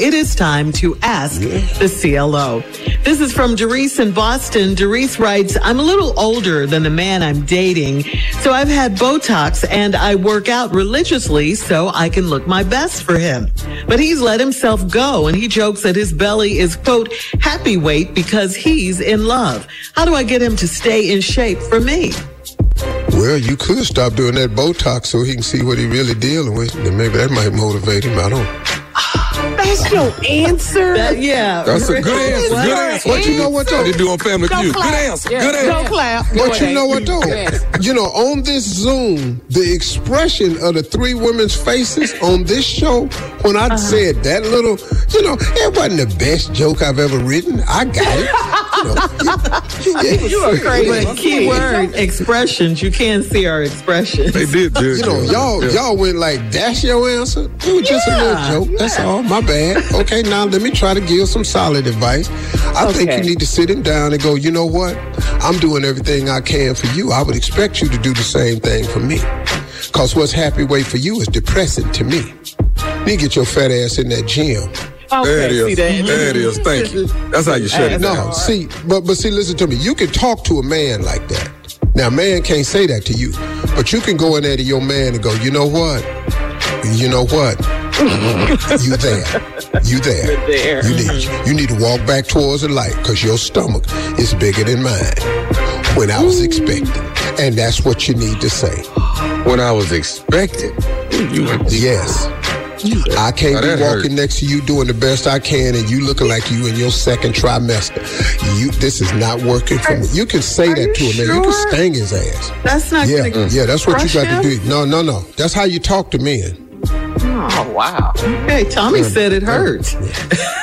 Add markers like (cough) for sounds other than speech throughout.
it is time to ask the CLO. This is from Doris in Boston. Doris writes, I'm a little older than the man I'm dating, so I've had Botox and I work out religiously so I can look my best for him. But he's let himself go and he jokes that his belly is, quote, happy weight because he's in love. How do I get him to stay in shape for me? Well, you could stop doing that Botox so he can see what he really dealing with. Then maybe that might motivate him. I don't. That's your answer. That, yeah. That's a good answer. Good answer. But you know what though? They do on Family Don't Feud. Good answer. Yeah, Good Don't answer. clap. But you know what though? Yes. You know, on this Zoom, the expression of the three women's faces on this show, when I said that little, you know, it wasn't the best joke I've ever written. I got it. (laughs) You, know, yeah, You are crazy. But key word expressions. You can't see our expressions. They did judge You know, y'all, Yeah. y'all went like, that's your answer? It was just a little joke. That's all. My bad. Okay, now let me try to give some solid advice. I think you need to sit him down and go, you know what? I'm doing everything I can for you. I would expect you to do the same thing for me. Because what's happy way for you is depressing to me. You need to get your fat ass in that gym. Okay, There it see that? Mm-hmm. There it is. Thank you. That's how you shut it No, down. see, but but see, listen to me. You can talk to a man like that. Now, man can't say that to you, but you can go in there to your man and go, you know what? You know what? you there? You there? there. You need you need to walk back towards the light because your stomach is bigger than mine. When I was expecting, and that's what you need to say. When I was expecting, you went deep. Yes. I can't Now, be walking hurt. next to you doing the best I can and you looking like you in your second trimester. You this is not working for me. You can say Are that you to a man. You can sure? sting his ass. That's not Yeah, going yeah, that's what you got crush to do. No, no, no. That's how you talk to men. Oh, wow. Okay, Tommy said it hurts.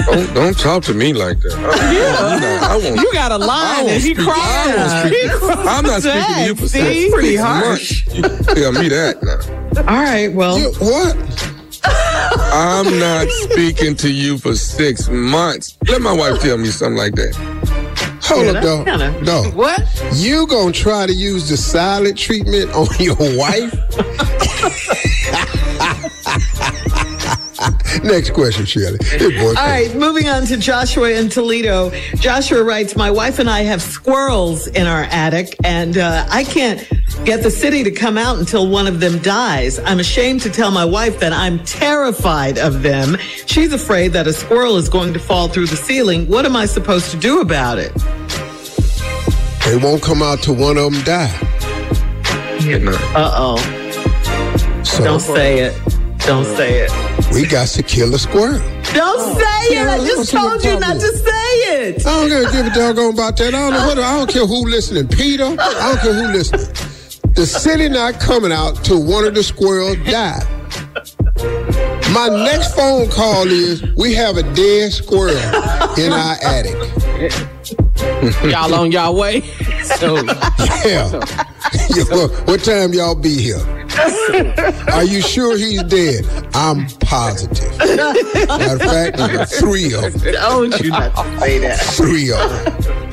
Don't, don't talk to me like that. Yeah. I won't. You got a line and he speak- I cried. won't speak- He cried. I'm not speaking to you for See? six, Pretty harsh. months. You tell me that now. All right, well, You, what? I'm not speaking to you for six months. Let my wife tell me something like that. Hold Yeah, up, dog. No. What? You gonna try to use the silent treatment on your wife? (laughs) Next question, Shirley. All right, moving on to Joshua in Toledo. Joshua writes, My wife and I have squirrels in our attic, and uh, I can't get the city to come out until one of them dies. I'm ashamed to tell my wife that I'm terrified of them. She's afraid that a squirrel is going to fall through the ceiling. What am I supposed to do about it? They won't come out till one of them die. Uh oh. So Don't say it. Don't say it. we got to kill a squirrel. Don't say it. I just told you not to say it. I don't give a doggone about that. I don't know what. I don't care who listening. Peter. I don't care who listening. The city not coming out till one of the squirrels die. My next phone call is we have a dead squirrel in our attic. Y'all on y'all way? So, (laughs) Yeah. Yeah, (laughs) well, what time y'all be here? Are you sure he's dead? I'm positive. Matter of fact, three of them. Don't you not say that. Three of them.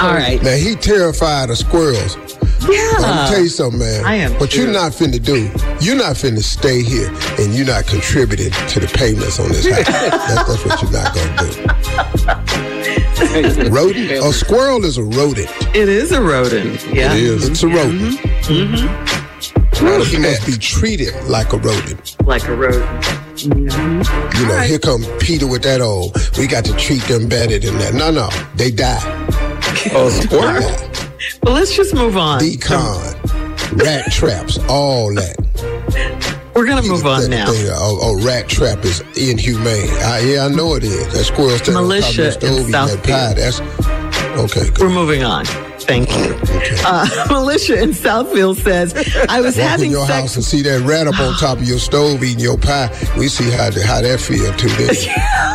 All right. Now he terrified of squirrels. But I'm gonna tell you something, man. I am What too. you're not finna do, you're not finna stay here and you're not contributing to the payments on this house. (laughs) That- that's what you're not gonna do. (laughs) Rodent, a squirrel is a rodent. It is a rodent. Yeah. It is. It's a mm-hmm. rodent. Mm-hmm. He must mm-hmm. be treated like a rodent. Like a rodent. Mm-hmm. You know, here come Peter with that old. We got to treat them better than that. No, no, they die. Oh, a squirrel? Well, let's just move on. d-CON, rat traps, all that. We're going to move on now. thing, a rat trap is inhumane. I, yeah, I know it is. That squirrel standing on top of Militia the stove in eating that pie. That's okay. We're Good. moving on. Thank you. Uh, (laughs) Militia in Southfield says, I was Walk in having your house and see that rat up on (gasps) top of your stove eating your pie. We see how how that feel too. Then.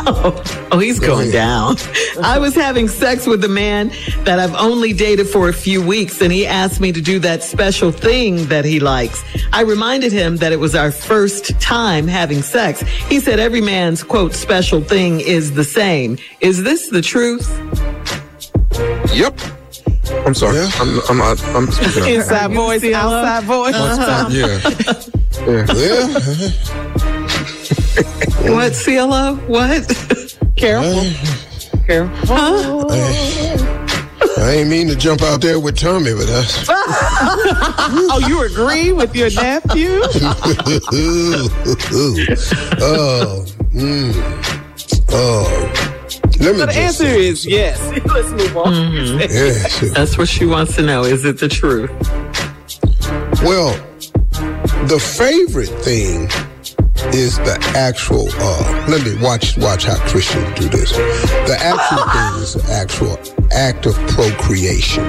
(laughs) Oh, he's going ahead. down. I was having sex with a man that I've only dated for a few weeks, and he asked me to do that special thing that he likes. I reminded him that it was our first time having sex. He said every man's quote special thing is the same. Is this the truth? Yep. I'm sorry. Yeah. I'm, I'm, I'm, I'm speaking. out. inside Are you voice, CLO? outside voice. Yeah. yeah. well, (laughs) What, CLO? What? (laughs) Careful. Careful. I ain't mean to jump out there with Tommy, but that's. (laughs) Oh, you agree with your nephew? oh, mm, oh. Let me The answer say, is yes. (laughs) Let's move on. (laughs) yeah, sure. That's what she wants to know. Is it the truth? Well, the favorite thing is the actual. Uh, let me watch watch how Christians do this. The actual (laughs) thing is the actual act of procreation.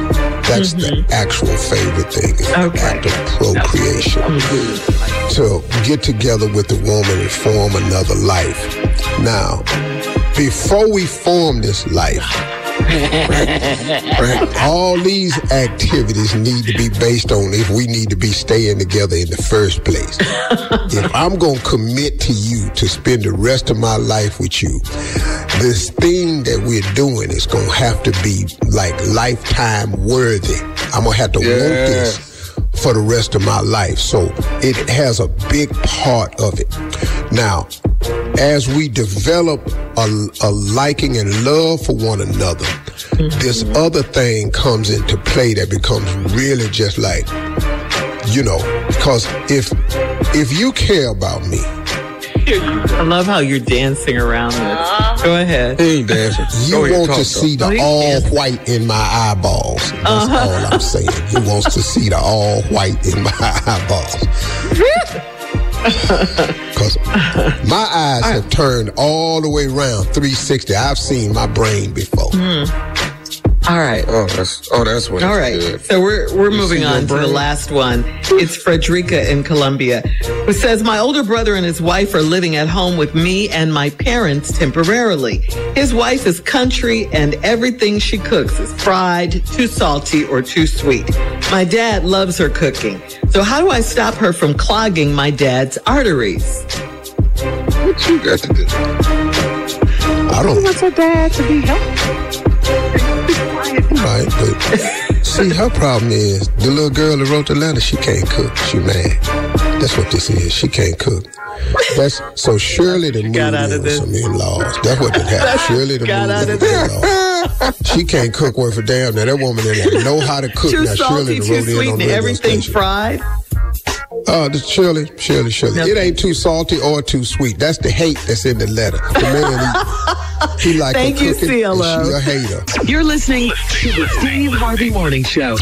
That's the actual favorite thing. Is the Okay. act of procreation. To get together with the woman and form another life. Now, before we form this life, Right. All these activities need to be based on if we need to be staying together in the first place. if I'm going to commit to you to spend the rest of my life with you, this thing that we're doing is going to have to be like lifetime worthy. I'm going to have to want this for the rest of my life. So it has a big part of it. Now, as we develop a, a liking and love for one another, mm-hmm. this other thing comes into play that becomes really just like, you know, because if if you care about me, I love how you're dancing around this. Uh-huh. Go ahead. He ain't dancing. you Go want to see the Oh, all is. white in my eyeballs. That's uh-huh. all I'm saying. He wants to see the all white in my (laughs) eyeballs. (laughs) Because my eyes have turned all the way around 360. I've seen my brain before. Hmm. All right. Oh, that's oh, that's what. All it's right. good. So we're we're You moving on to the last one. It's Frederica in Columbia, who says my older brother and his wife are living at home with me and my parents temporarily. His wife is country and everything she cooks is fried, too salty, or too sweet. My dad loves her cooking. So how do I stop her from clogging my dad's arteries? What you got to do? I don't What's her dad to be healthy? Right, but see, her problem is the little girl that wrote the letter. She can't cook. She mad. That's what this is. She can't cook. That's so surely the move Got in with some in-laws. That's what did happen. Shirley to Got move out in with in-laws. She can't cook worth a damn. Now that woman in there know how to cook. Too now salty, too wrote in sweet, and the everything station. fried? Oh, the Shirley, Shirley, Shirley. It ain't too salty or too sweet. That's the hate that's in the letter. The man, he, he like Thank her you, cooking, CLO. and she a hater. You're listening to the Steve Harvey Morning Show.